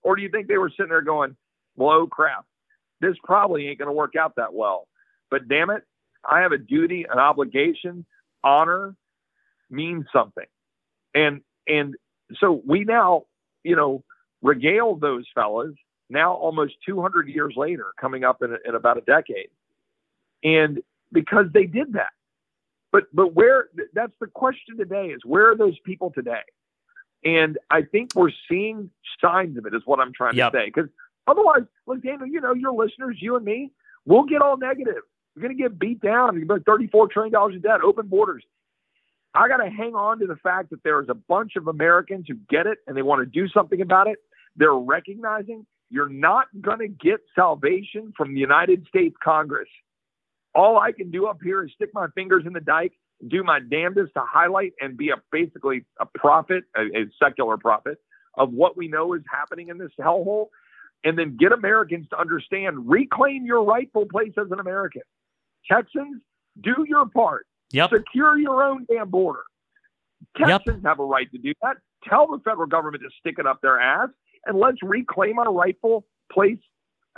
Or do you think they were sitting there going, well, oh crap, this probably ain't going to work out that well. But damn it, I have a duty, an obligation, honor means something. And and so we now, you know, regale those fellas now almost 200 years later, coming up in, in about a decade. And because they did that. But but where that's the question today is where are those people today? And I think we're seeing signs of it is what I'm trying Yep. to say. Because otherwise, look, Daniel, you know, your listeners, you and me, we'll get all negative. We're gonna get beat down. You're about 34 trillion dollars in debt, open borders. I gotta hang on to the fact that there is a bunch of Americans who get it and they want to do something about it. They're recognizing you're not gonna get salvation from the United States Congress. All I can do up here is stick my fingers in the dike, do my damnedest to highlight and be a basically a prophet, a, a secular prophet of what we know is happening in this hellhole, and then get Americans to understand, reclaim your rightful place as an American. Texans, do your part. Yep. Secure your own damn border. Yep. Texans have a right to do that. Tell the federal government to stick it up their ass, and let's reclaim our rightful place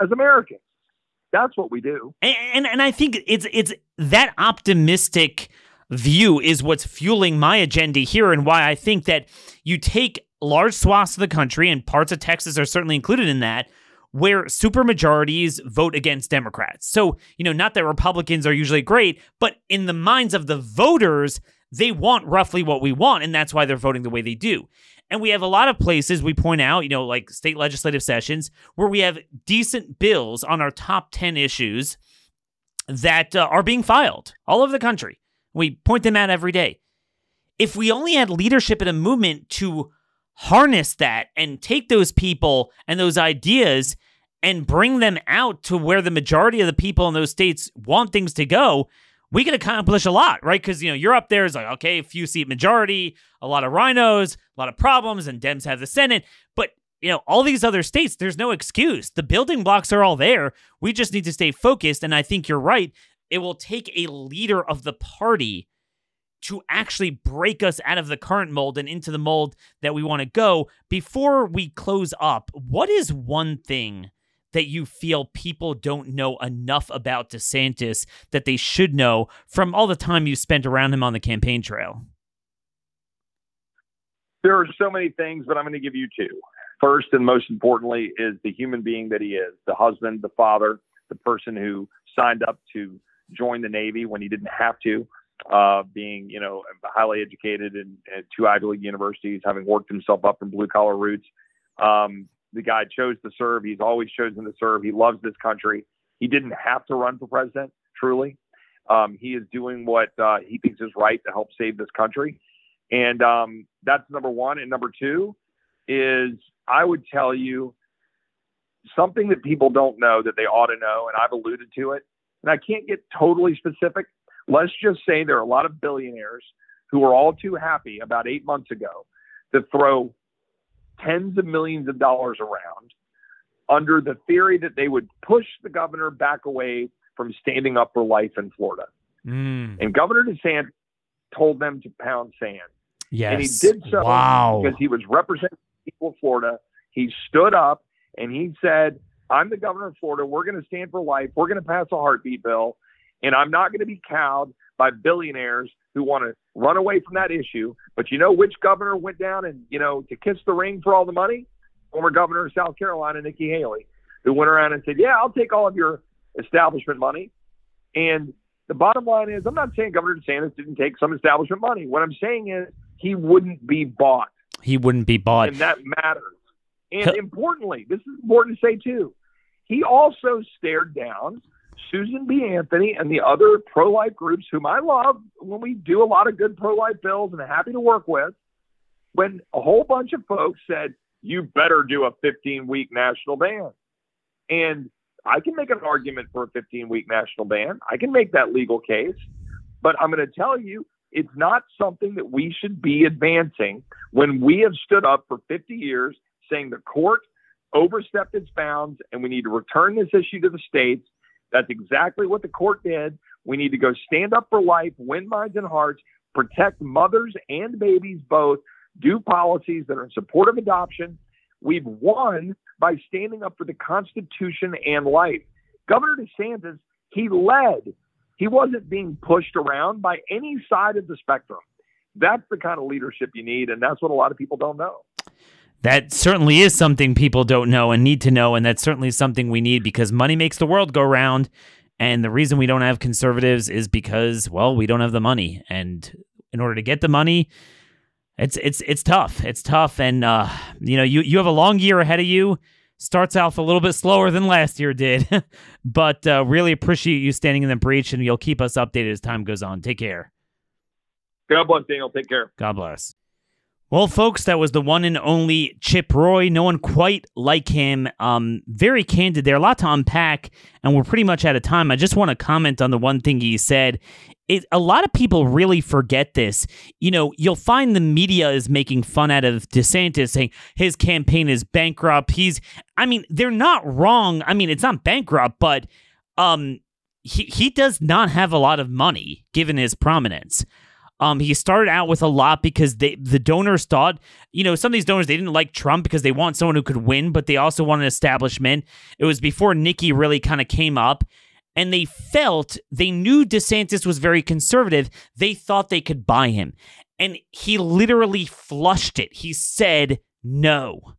as Americans. That's what we do. And, and and I think it's it's that optimistic view is what's fueling my agenda here and why I think that you take large swaths of the country and parts of Texas are certainly included in that where supermajorities vote against Democrats. So, you know, not that Republicans are usually great, but in the minds of the voters, they want roughly what we want and that's why they're voting the way they do. And we have a lot of places we point out, you know, like state legislative sessions where we have decent bills on our top 10 issues that uh, are being filed all over the country. We point them out every day. If we only had leadership in a movement to harness that and take those people and those ideas and bring them out to where the majority of the people in those states want things to go, we can accomplish a lot, right? Because you know you're up there is like okay, few seat majority, a lot of rhinos, a lot of problems, and Dems have the Senate. But you know all these other states, there's no excuse. The building blocks are all there. We just need to stay focused. And I think you're right. It will take a leader of the party to actually break us out of the current mold and into the mold that we want to go. Before we close up, what is one thing that you feel people don't know enough about DeSantis that they should know from all the time you spent around him on the campaign trail? There are so many things, but I'm going to give you two. First and most importantly is the human being that he is, the husband, the father, the person who signed up to join the Navy when he didn't have to, uh, being, you know, highly educated in, at two Ivy League universities, having worked himself up from blue collar roots. Um, the guy chose to serve. He's always chosen to serve. He loves this country. He didn't have to run for president, truly. Um, he is doing what uh, he thinks is right to help save this country. And um, that's number one. And number two is I would tell you something that people don't know that they ought to know. And I've alluded to it. And I can't get totally specific. Let's just say there are a lot of billionaires who are all too happy about eight months ago to throw tens of millions of dollars around under the theory that they would push the governor back away from standing up for life in Florida. Mm. And Governor DeSantis told them to pound sand. Yes. And he did so wow. because he was representing the people of Florida. He stood up and he said, I'm the governor of Florida. We're going to stand for life. We're going to pass a heartbeat bill. And I'm not going to be cowed by billionaires who want to run away from that issue. But you know which governor went down and, you know, to kiss the ring for all the money? Former governor of South Carolina, Nikki Haley, who went around and said, Yeah, I'll take all of your establishment money. And the bottom line is, I'm not saying Governor DeSantis didn't take some establishment money. What I'm saying is, he wouldn't be bought. He wouldn't be bought. And that matters. And importantly, this is important to say too, he also stared down Susan B. Anthony and the other pro life groups, whom I love when we do a lot of good pro life bills and happy to work with, when a whole bunch of folks said, you better do a 15 week national ban. And I can make an argument for a 15 week national ban. I can make that legal case. But I'm going to tell you, it's not something that we should be advancing when we have stood up for 50 years saying the court overstepped its bounds and we need to return this issue to the states. That's exactly what the court did. We need to go stand up for life, win minds and hearts, protect mothers and babies both, do policies that are in support of adoption. We've won by standing up for the Constitution and life. Governor DeSantis, he led. He wasn't being pushed around by any side of the spectrum. That's the kind of leadership you need, and that's what a lot of people don't know. That certainly is something people don't know and need to know, and that's certainly something we need because money makes the world go round. And the reason we don't have conservatives is because, well, we don't have the money. And in order to get the money, it's it's it's tough. It's tough, and uh, you know you you have a long year ahead of you. Starts off a little bit slower than last year did, but uh, really appreciate you standing in the breach, and you'll keep us updated as time goes on. Take care. God bless, Daniel. Take care. God bless. Well, folks, that was the one and only Chip Roy. No one quite like him. Um, very candid there. A lot to unpack, and we're pretty much out of time. I just want to comment on the one thing he said. It, a lot of people really forget this. You know, you'll find the media is making fun out of DeSantis, saying his campaign is bankrupt. He's, I mean, they're not wrong. I mean, it's not bankrupt, but um, he he does not have a lot of money given his prominence. Um, he started out with a lot because they the donors thought, you know, some of these donors they didn't like Trump because they want someone who could win, but they also want an establishment. It was before Nikki really kind of came up, and they felt they knew DeSantis was very conservative. They thought they could buy him, and he literally flushed it. He said no.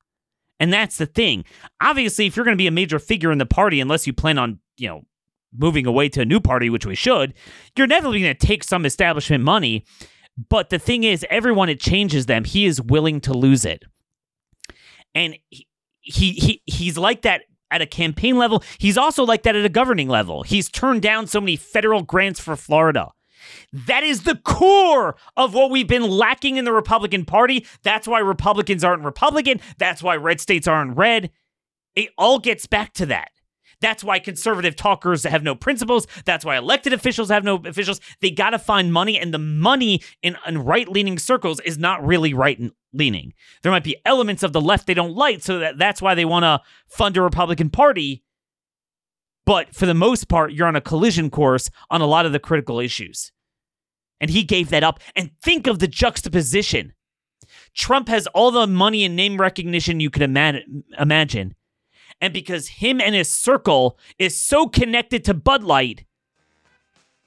And that's the thing. Obviously, if you're going to be a major figure in the party, unless you plan on, you know, moving away to a new party, which we should, you're inevitably going to take some establishment money. But the thing is, everyone it changes them. He is willing to lose it, and he, he he he's like that at a campaign level. He's also like that at a governing level. He's turned down so many federal grants for Florida. That is the core of what we've been lacking in the Republican Party. That's why Republicans aren't Republican. That's why red states aren't red. It all gets back to that. That's why conservative talkers have no principles. That's why elected officials have no officials. They got to find money, and the money in, in right leaning circles is not really right leaning. There might be elements of the left they don't like, so that, that's why they want to fund a Republican Party. But for the most part, you're on a collision course on a lot of the critical issues. And he gave that up. And think of the juxtaposition. Trump has all the money and name recognition you could ima- imagine. And because him and his circle is so connected to Bud Light,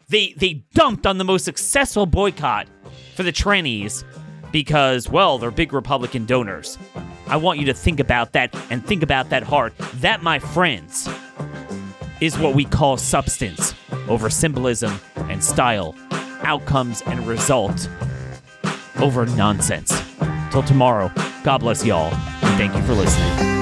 they they dumped on the most successful boycott for the trannies because, well, they're big Republican donors. I want you to think about that and think about that hard. That, my friends, is what we call substance over symbolism and style, outcomes and result over nonsense. Till tomorrow, God bless y'all, and thank you for listening.